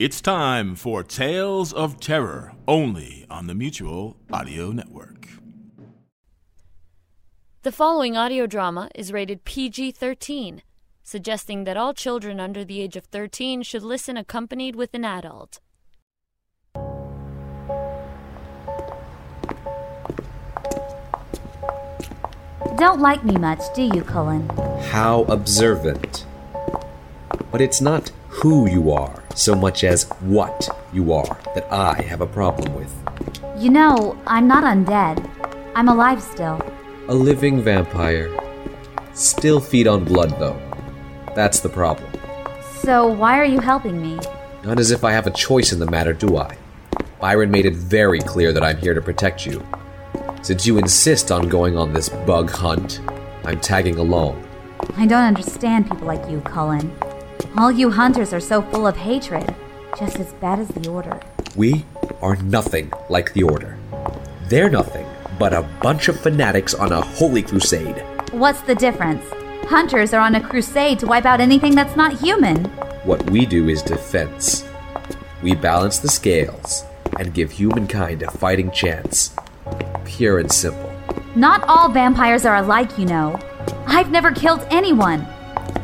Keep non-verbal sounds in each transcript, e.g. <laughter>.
It's time for Tales of Terror, only on the Mutual Audio Network. The following audio drama is rated PG 13, suggesting that all children under the age of 13 should listen accompanied with an adult. Don't like me much, do you, Cullen? How observant. But it's not who you are so much as what you are that I have a problem with. You know, I'm not undead. I'm alive still. A living vampire. Still feed on blood, though. That's the problem. So, why are you helping me? Not as if I have a choice in the matter, do I? Byron made it very clear that I'm here to protect you. Since you insist on going on this bug hunt, I'm tagging along. I don't understand people like you, Cullen. All you hunters are so full of hatred, just as bad as the Order. We are nothing like the Order. They're nothing but a bunch of fanatics on a holy crusade. What's the difference? Hunters are on a crusade to wipe out anything that's not human. What we do is defense. We balance the scales and give humankind a fighting chance. Pure and simple. Not all vampires are alike, you know. I've never killed anyone.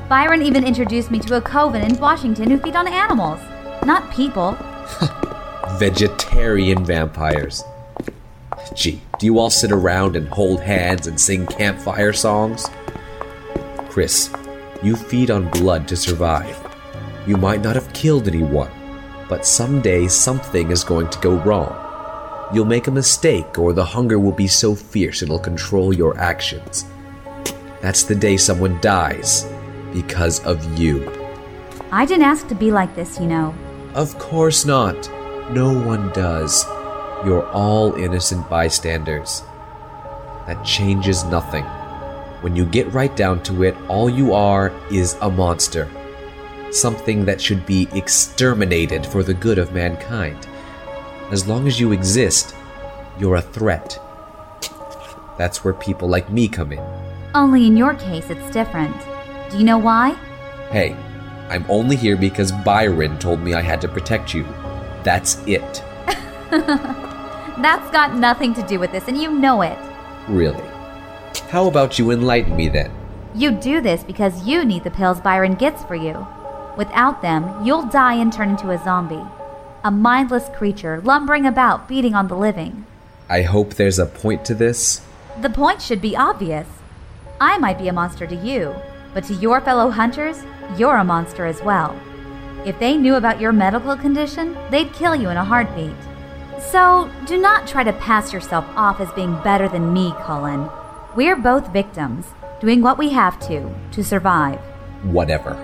Byron even introduced me to a coven in Washington who feed on animals, not people. <laughs> Vegetarian vampires. Gee, do you all sit around and hold hands and sing campfire songs? Chris, you feed on blood to survive. You might not have killed anyone, but someday something is going to go wrong. You'll make a mistake, or the hunger will be so fierce it'll control your actions. That's the day someone dies because of you. I didn't ask to be like this, you know. Of course not. No one does. You're all innocent bystanders. That changes nothing. When you get right down to it, all you are is a monster. Something that should be exterminated for the good of mankind. As long as you exist, you're a threat. That's where people like me come in. Only in your case, it's different. Do you know why? Hey, I'm only here because Byron told me I had to protect you. That's it. <laughs> That's got nothing to do with this, and you know it. Really. How about you enlighten me then? You do this because you need the pills Byron gets for you. Without them, you'll die and turn into a zombie. A mindless creature lumbering about, feeding on the living. I hope there's a point to this. The point should be obvious. I might be a monster to you, but to your fellow hunters, you're a monster as well. If they knew about your medical condition, they'd kill you in a heartbeat. So, do not try to pass yourself off as being better than me, Cullen. We're both victims, doing what we have to, to survive. Whatever.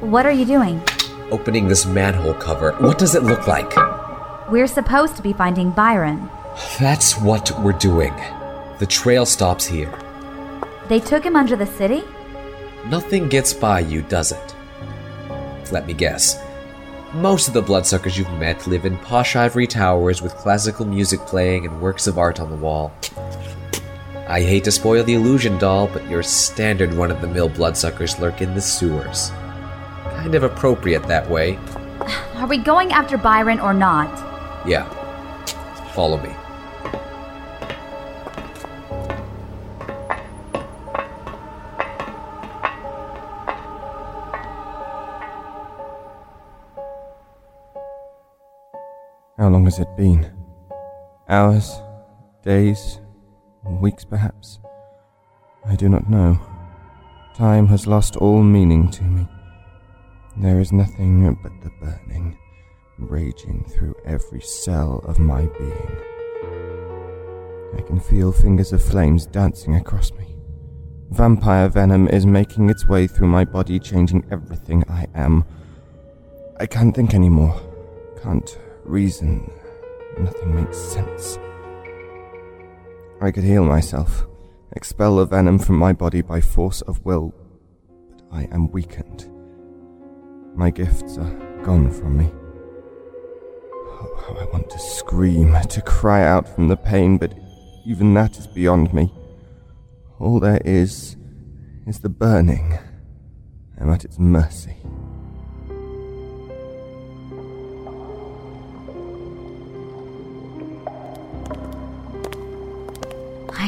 What are you doing? Opening this manhole cover. What does it look like? We're supposed to be finding Byron. That's what we're doing. The trail stops here. They took him under the city? Nothing gets by you, does it? Let me guess. Most of the bloodsuckers you've met live in posh ivory towers with classical music playing and works of art on the wall. I hate to spoil the illusion, doll, but your standard run of the mill bloodsuckers lurk in the sewers. Kind of appropriate that way. Are we going after Byron or not? Yeah. Follow me. How long has it been? Hours? Days? Weeks, perhaps? I do not know. Time has lost all meaning to me. There is nothing but the burning, raging through every cell of my being. I can feel fingers of flames dancing across me, Vampire venom is making its way through my body, changing everything I am. I can't think anymore. Can't reason. Nothing makes sense. I could heal myself, expel the venom from my body by force of will, but I am weakened. My gifts are gone from me. Oh, how I want to scream, to cry out from the pain, but even that is beyond me. All there is is the burning. I'm at its mercy.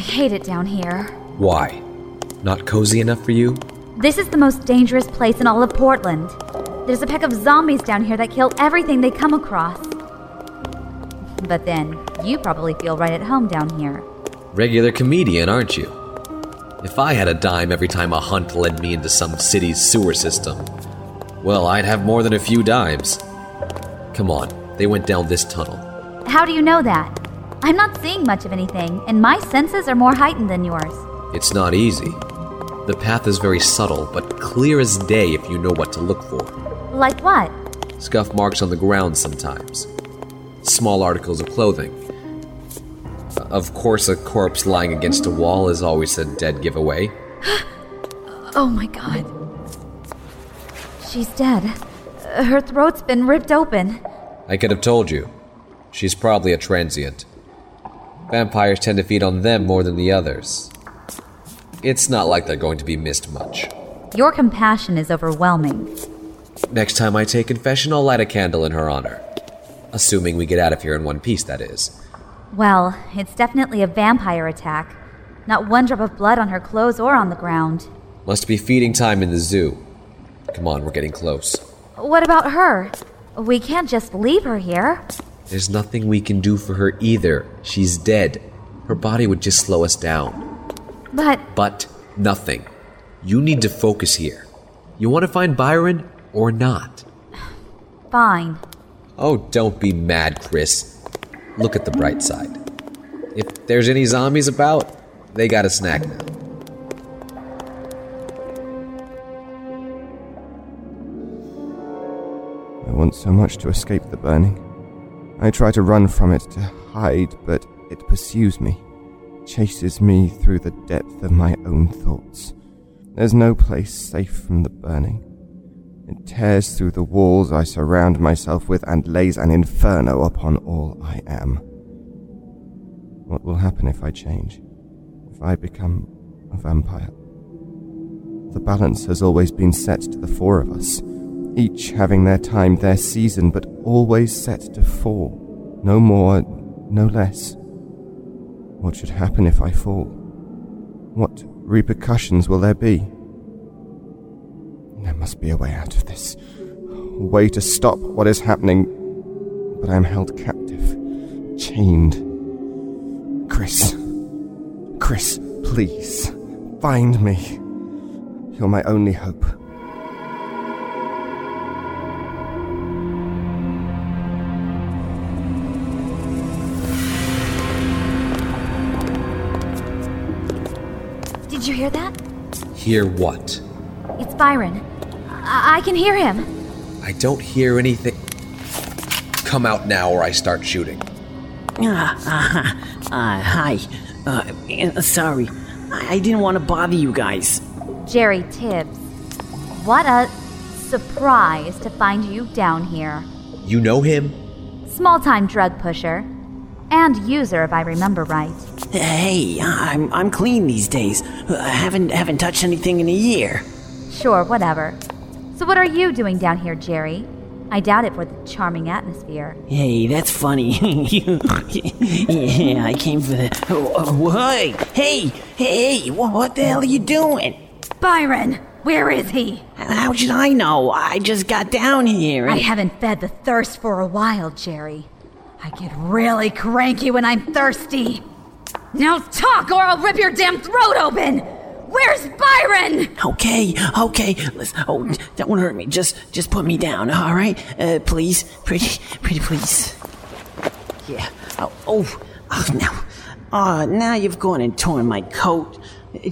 Hate it down here. Why? Not cozy enough for you? This is the most dangerous place in all of Portland. There's a pack of zombies down here that kill everything they come across. But then, you probably feel right at home down here. Regular comedian, aren't you? If I had a dime every time a hunt led me into some city's sewer system, well, I'd have more than a few dimes. Come on, they went down this tunnel. How do you know that? I'm not seeing much of anything, and my senses are more heightened than yours. It's not easy. The path is very subtle, but clear as day if you know what to look for. Like what? Scuff marks on the ground sometimes. Small articles of clothing. Uh, of course, a corpse lying against a wall is always a dead giveaway. <gasps> Oh my god. She's dead. Her throat's been ripped open. I could have told you. She's probably a transient. Vampires tend to feed on them more than the others. It's not like they're going to be missed much. Your compassion is overwhelming. Next time I take confession, I'll light a candle in her honor. Assuming we get out of here in one piece, that is. Well, it's definitely a vampire attack. Not one drop of blood on her clothes or on the ground. Must be feeding time in the zoo. Come on, we're getting close. What about her? We can't just leave her here. There's nothing we can do for her either. She's dead. Her body would just slow us down. But But nothing. You need to focus here. You want to find Byron or not? fine. Oh, don't be mad, Chris. Look at the bright side. If there's any zombies about, they got a snack now. I want so much to escape the burning. I try to run from it, to hide, but it pursues me, chases me through the depth of my own thoughts. There's no place safe from the burning. It tears through the walls I surround myself with and lays an inferno upon all I am. What will happen if I change? If I become a vampire? The balance has always been set to the four of us, each having their time, their season, but always set to four. No more, no less. What should happen if I fall? What repercussions will there be? There must be a way out of this. A way to stop what is happening. But I am held captive, chained. Chris. Chris, please. Find me. You're my only hope. Hear what? It's Byron. I, I can hear him. I don't hear anything. Come out now or I start shooting. Ah, <laughs> uh, uh, hi. Uh, uh, sorry. I I didn't want to bother you guys. Jerry Tibbs. What a surprise to find you down here. You know him? Small time drug pusher. And user, if I remember right. Hey, I'm I'm clean these days. I haven't haven't touched anything in a year. Sure, whatever. So, what are you doing down here, Jerry? I doubt it for the charming atmosphere. Hey, that's funny. <laughs> yeah, I came for the. Oh, oh, hey, hey, hey! What, what the hell are you doing? Byron, where is he? How should I know? I just got down here. I haven't fed the thirst for a while, Jerry. I get really cranky when I'm thirsty. Now talk, or I'll rip your damn throat open! Where's Byron? Okay, okay. Listen, oh, don't hurt me. Just, just put me down. All right, uh, please, pretty, pretty, please. Yeah. Oh, oh, oh now, oh, now you've gone and torn my coat.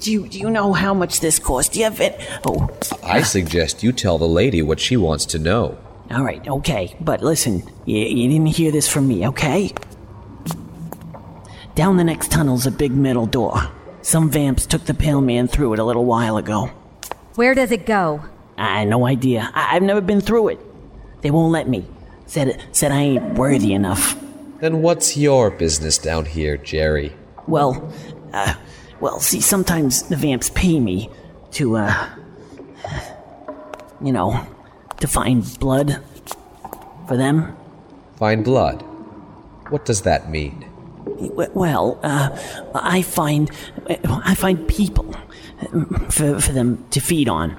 Do you do you know how much this cost? Do you have it? Oh, I suggest you tell the lady what she wants to know. all right, okay. But listen, you, you didn't hear this from me, okay? Down the next tunnel's a big metal door. Some vamps took the pale man through it a little while ago. Where does it go? I no idea. I, I've never been through it. They won't let me. Said said I ain't worthy enough. Then what's your business down here, Jerry? Well, uh, well, see, sometimes the vamps pay me to, uh, you know, to find blood for them. Find blood. What does that mean? W- Well, uh, I find, I find people for, for them to feed on.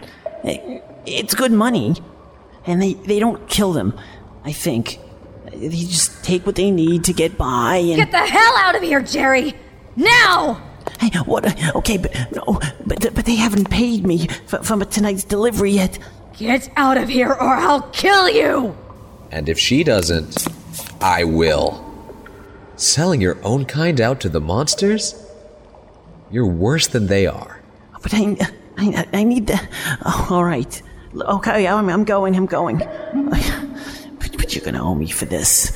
It's good money, and they, they don't kill them, I think. They just take what they need to get by and. Get the hell out of here, Jerry! Now! Hey, what? Okay, but no, but but they haven't paid me for, for tonight's delivery yet. Get out of here or I'll kill you! And if she doesn't, I will. Selling your own kind out to the monsters? You're worse than they are. But I, I, I need the. Oh, all right. Okay, I'm, I'm going. I'm going. But, but you're gonna owe me for this.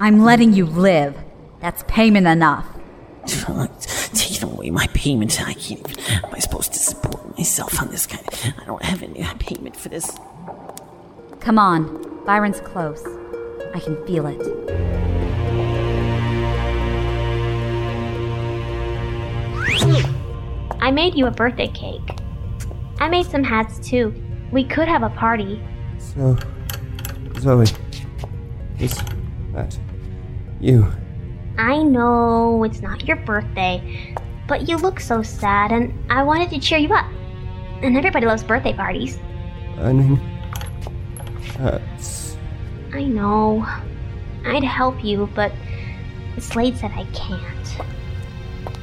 I'm letting you live. That's payment enough. Taking away my payment. I can't even. Am I supposed to support myself on this kind? Of, I don't have any payment for this. Come on, Byron's close. I can feel it. I made you a birthday cake. I made some hats too. We could have a party. So, Zoe, is that you? I know it's not your birthday, but you look so sad, and I wanted to cheer you up. And everybody loves birthday parties. Burning hurts. I know. I'd help you, but Slade said I can't.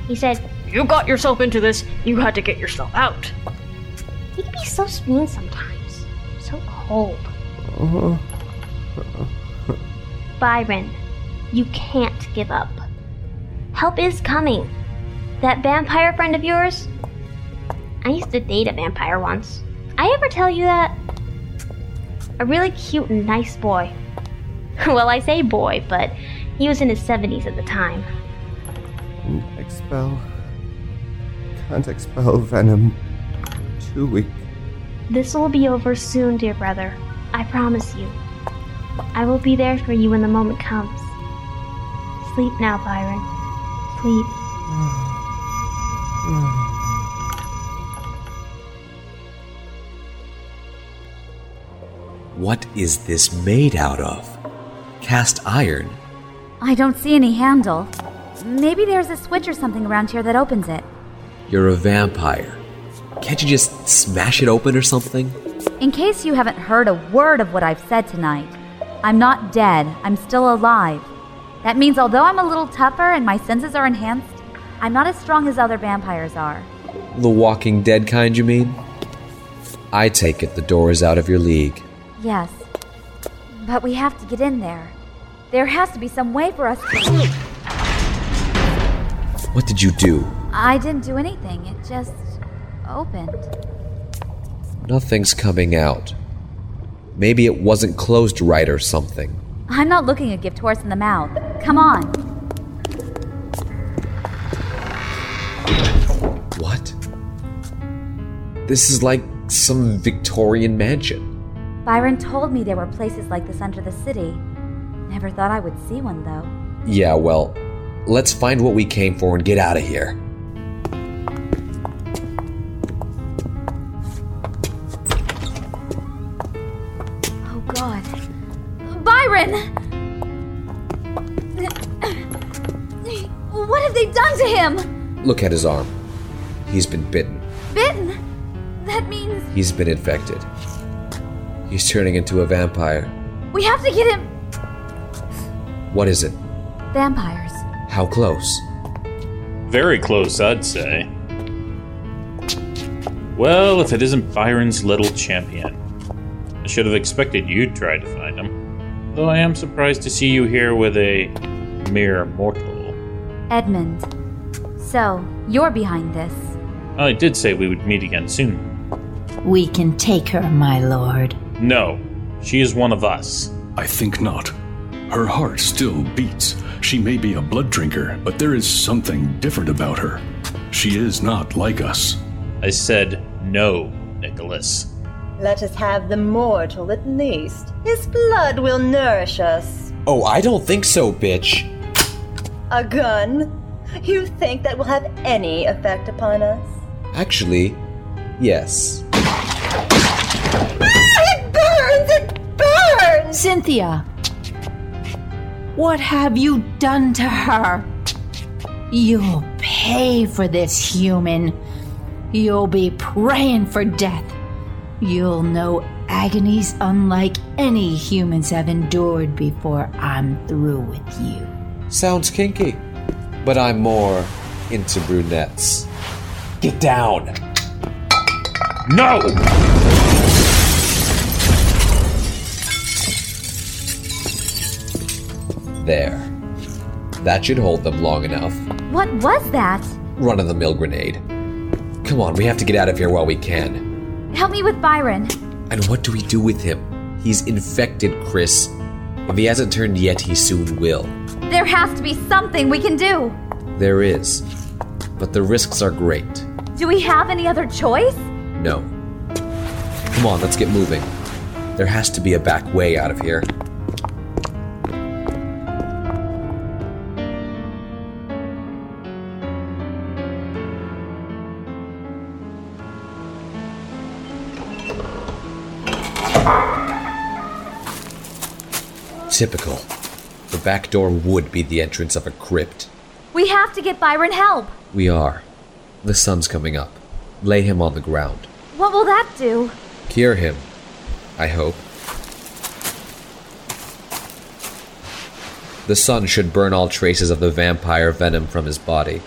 He said, You got yourself into this, you had to get yourself out. He can be so mean sometimes. So cold. Oh, Byron, you can't give up. Help is coming. That vampire friend of yours? I used to date a vampire once. I ever tell you that? A really cute and nice boy. <laughs> well, I say boy, but he was in his 70s at the time. and expel. Can't expel venom. Too weak. This will be over soon, dear brother. I promise you. I will be there for you when the moment comes. Sleep now, Byron. Sleep. What is this made out of? Cast iron? I don't see any handle. Maybe there's a switch or something around here that opens it. You're a vampire. Can't you just smash it open or something? In case you haven't heard a word of what I've said tonight, I'm not dead, I'm still alive. That means although I'm a little tougher and my senses are enhanced, I'm not as strong as other vampires are. The Walking Dead kind, you mean? I take it the door is out of your league. Yes. But we have to get in there. There has to be some way for us to. What did you do? I didn't do anything, it just opened. Nothing's coming out. Maybe it wasn't closed right or something. I'm not looking a gift horse in the mouth. Come on. What? This is like some Victorian mansion. Byron told me there were places like this under the city. Never thought I would see one, though. Yeah, well, let's find what we came for and get out of here. Byron! What have they done to him? Look at his arm. He's been bitten. Bitten? That means He's been infected. He's turning into a vampire. we have to get him. What is it? Vampires. How close? Very close, I'd say. Well, if it isn't Byron's little champion. I should have expected you'd try to find him. Though I am surprised to see you here with a mere mortal. Edmund. So, you're behind this. I did say we would meet again soon. We can take her, my lord. No, she is one of us. I think not. Her heart still beats. She may be a blood drinker, but there is something different about her. She is not like us. I said no, Nicholas. Let us have the mortal at least. His blood will nourish us. Oh, I don't think so, bitch. A gun? You think that will have any effect upon us? Actually, yes. Ah, it burns! It burns! Cynthia! What have you done to her? You'll pay for this, human. You'll be praying for death. You'll know agonies unlike any humans have endured before I'm through with you. Sounds kinky. But I'm more into brunettes. Get down! No! There. That should hold them long enough. What was that? Run of the mill grenade. Come on, we have to get out of here while we can. Help me with Byron. And what do we do with him? He's infected, Chris. If he hasn't turned yet, he soon will. There has to be something we can do. There is. But the risks are great. Do we have any other choice? No. Come on, let's get moving. There has to be a back way out of here. Typical. The back door would be the entrance of a crypt. We have to get Byron help. We are. The sun's coming up. Lay him on the ground. What will that do? Cure him. I hope. The sun should burn all traces of the vampire venom from his body.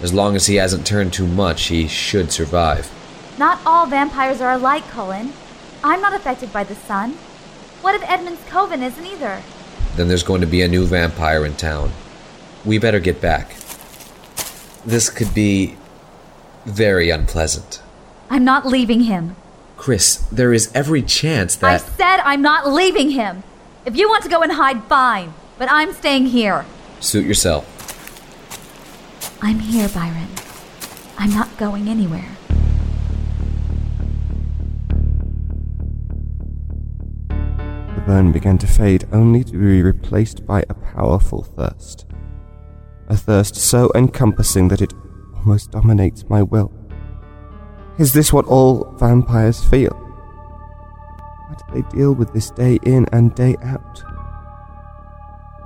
As long as he hasn't turned too much, he should survive. Not all vampires are alike, Cullen. I'm not affected by the sun. What if Edmund's Coven isn't either? Then there's going to be a new vampire in town. We better get back. This could be very unpleasant. I'm not leaving him. Chris, there is every chance that. I said I'm not leaving him. If you want to go and hide, fine. But I'm staying here. Suit yourself. I'm here, Byron. I'm not going anywhere. Began to fade, only to be replaced by a powerful thirst. A thirst so encompassing that it almost dominates my will. Is this what all vampires feel? How do they deal with this day in and day out?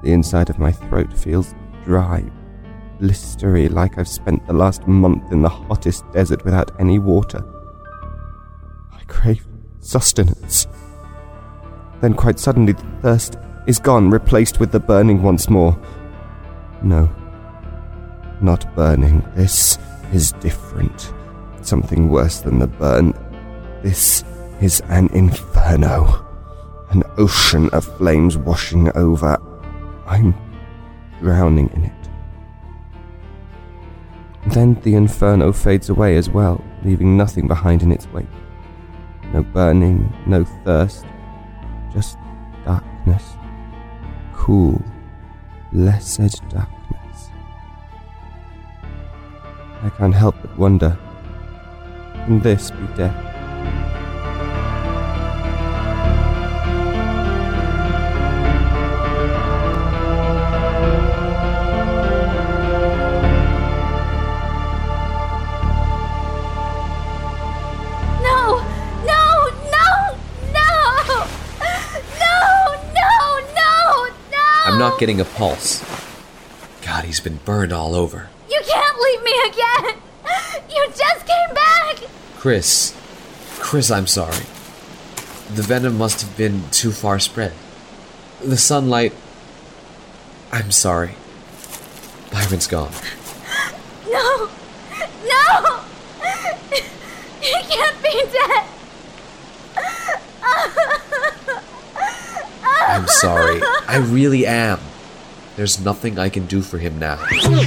The inside of my throat feels dry, blistery, like I've spent the last month in the hottest desert without any water. I crave sustenance. Then, quite suddenly, the thirst is gone, replaced with the burning once more. No, not burning. This is different. Something worse than the burn. This is an inferno. An ocean of flames washing over. I'm drowning in it. Then the inferno fades away as well, leaving nothing behind in its wake. No burning, no thirst, just darkness. Cool, blessed darkness. I can't help but wonder can this be death? Getting a pulse. God, he's been burned all over. You can't leave me again! You just came back! Chris. Chris, I'm sorry. The venom must have been too far spread. The sunlight. I'm sorry. Byron's gone. No! No! He can't be dead! I'm sorry. I really am. There's nothing I can do for him now.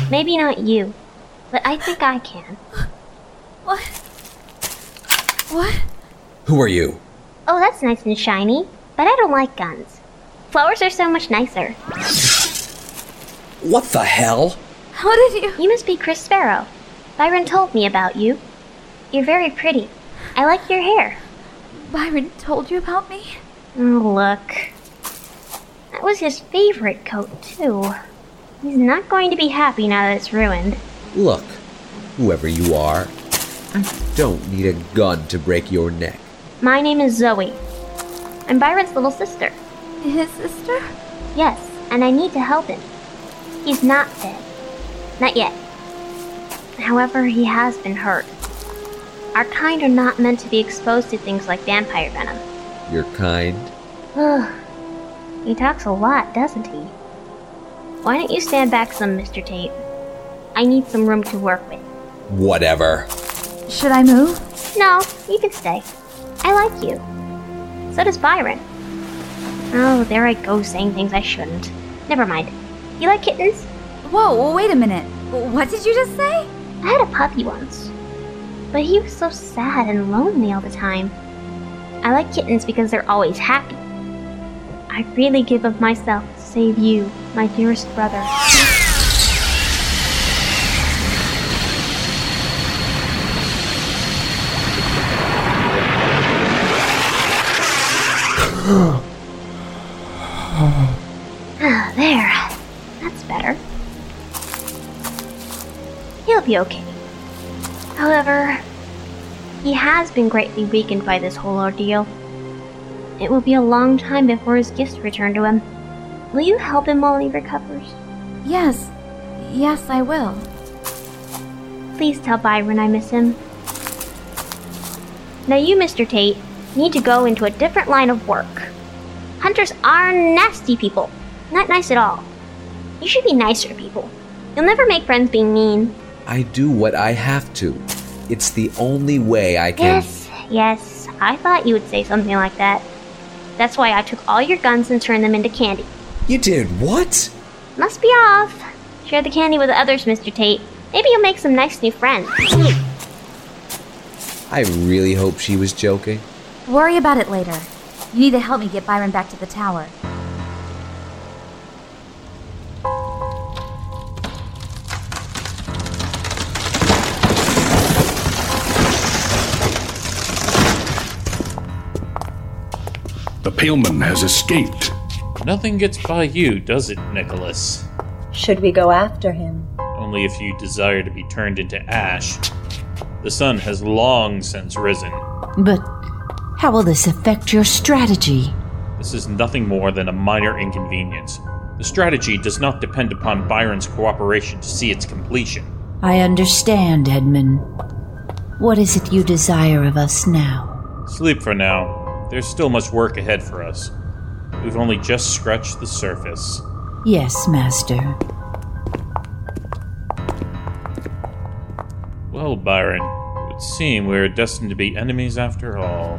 Maybe not you, but I think I can. What? What? Who are you? Oh, that's nice and shiny, but I don't like guns. Flowers are so much nicer. What the hell? How did you? You must be Chris Sparrow. Byron told me about you. You're very pretty. I like your hair. Byron told you about me? Oh, look. That was his favorite coat, too. He's not going to be happy now that it's ruined. Look, whoever you are, I don't need a gun to break your neck. My name is Zoe. I'm Byron's little sister. His sister? Yes, and I need to help him. He's not dead. Not yet. However, he has been hurt. Our kind are not meant to be exposed to things like vampire venom. Your kind? Ugh. He talks a lot, doesn't he? Why don't you stand back some, Mr. Tate? I need some room to work with. Whatever. Should I move? No, you can stay. I like you. So does Byron. Oh, there I go saying things I shouldn't. Never mind. You like kittens? Whoa, wait a minute. What did you just say? I had a puppy once. But he was so sad and lonely all the time. I like kittens because they're always happy. I'd really give of myself to save you, my dearest brother. Ah, there. That's better. He'll be okay. However, he has been greatly weakened by this whole ordeal. It will be a long time before his gifts return to him. Will you help him while he recovers? Yes. Yes, I will. Please tell Byron I miss him. Now, you, Mr. Tate, need to go into a different line of work. Hunters are nasty people. Not nice at all. You should be nicer to people. You'll never make friends being mean. I do what I have to. It's the only way I can. Yes, yes. I thought you would say something like that. That's why I took all your guns and turned them into candy. You did what? Must be off. Share the candy with the others, Mr. Tate. Maybe you'll make some nice new friends. I really hope she was joking. Worry about it later. You need to help me get Byron back to the tower. The has escaped. Nothing gets by you, does it, Nicholas? Should we go after him? Only if you desire to be turned into ash. The sun has long since risen. But how will this affect your strategy? This is nothing more than a minor inconvenience. The strategy does not depend upon Byron's cooperation to see its completion. I understand, Edmund. What is it you desire of us now? Sleep for now. There's still much work ahead for us. We've only just scratched the surface. Yes, Master. Well, Byron, it would seem we're destined to be enemies after all.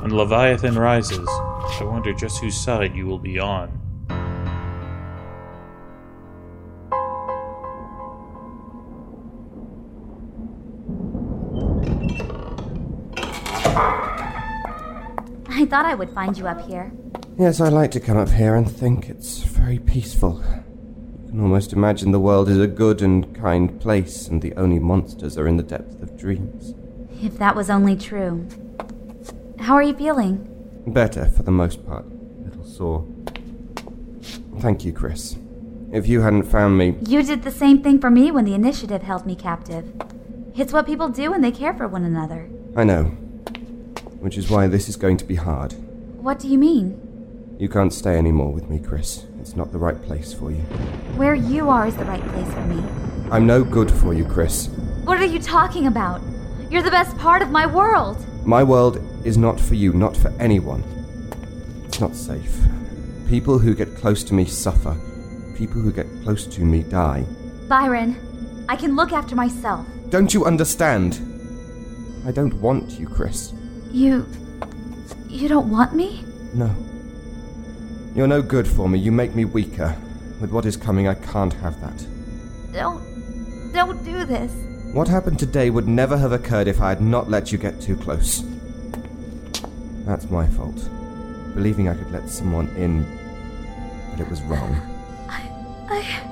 When Leviathan rises, I wonder just whose side you will be on. Thought I would find you up here. Yes, I like to come up here and think it's very peaceful. You can almost imagine the world is a good and kind place, and the only monsters are in the depth of dreams. If that was only true. How are you feeling? Better for the most part. A little sore. Thank you, Chris. If you hadn't found me, You did the same thing for me when the initiative held me captive. It's what people do when they care for one another. I know. Which is why this is going to be hard. What do you mean? You can't stay anymore with me, Chris. It's not the right place for you. Where you are is the right place for me. I'm no good for you, Chris. What are you talking about? You're the best part of my world. My world is not for you, not for anyone. It's not safe. People who get close to me suffer. People who get close to me die. Byron, I can look after myself. Don't you understand? I don't want you, Chris. You. You don't want me? No. You're no good for me. You make me weaker. With what is coming, I can't have that. Don't. don't do this. What happened today would never have occurred if I had not let you get too close. That's my fault. Believing I could let someone in, but it was wrong. I. I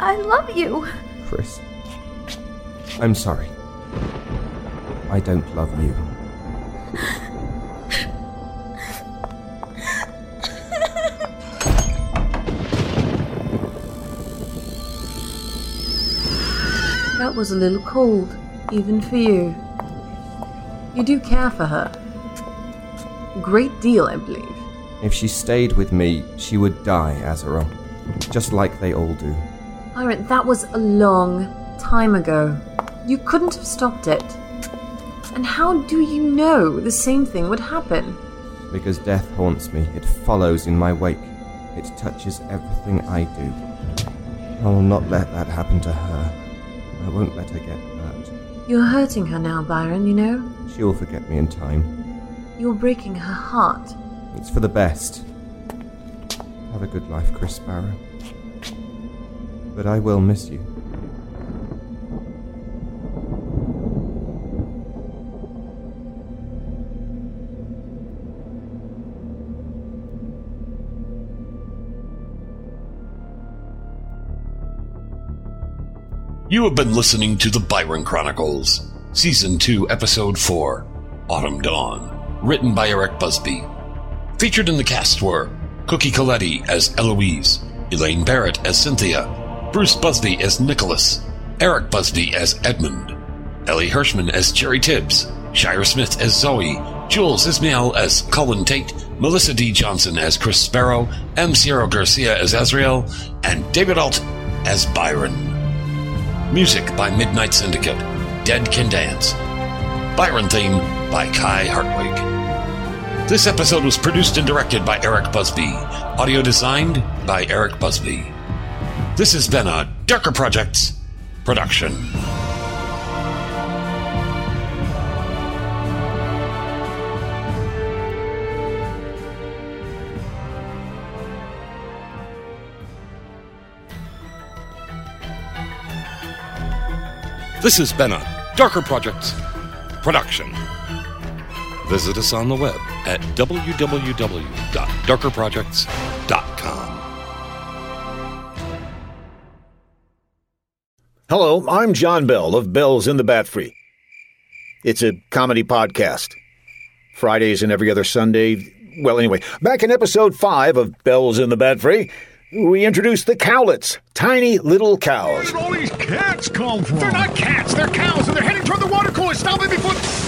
I love you. Chris. I'm sorry. I don't love you. That was a little cold, even for you. You do care for her. A great deal, I believe. If she stayed with me, she would die, Azrael. Just like they all do. Byron, that was a long time ago. You couldn't have stopped it. And how do you know the same thing would happen? Because death haunts me, it follows in my wake. It touches everything I do. I will not let that happen to her. I won't let her get hurt. You're hurting her now, Byron, you know? She will forget me in time. You're breaking her heart. It's for the best. Have a good life, Chris Sparrow. But I will miss you. You have been listening to the Byron Chronicles, Season 2, Episode 4, Autumn Dawn, written by Eric Busby. Featured in the cast were Cookie Coletti as Eloise, Elaine Barrett as Cynthia, Bruce Busby as Nicholas, Eric Busby as Edmund, Ellie Hirschman as Jerry Tibbs, Shire Smith as Zoe, Jules Ismail as Cullen Tate, Melissa D. Johnson as Chris Sparrow, M. Sierra Garcia as Azrael, and David Alt as Byron. Music by Midnight Syndicate. Dead Can Dance. Byron theme by Kai Hartwig. This episode was produced and directed by Eric Busby. Audio designed by Eric Busby. This has been a Darker Projects production. This has been a Darker Projects production. Visit us on the web at www.darkerprojects.com. Hello, I'm John Bell of Bells in the Bat Free. It's a comedy podcast. Fridays and every other Sunday. Well, anyway, back in episode 5 of Bells in the Bat Free, we introduced the cowlets, tiny little cows. Where did all these cats come from? They're not cats, they're cows, and they're heading toward the water cooler. Stop it before.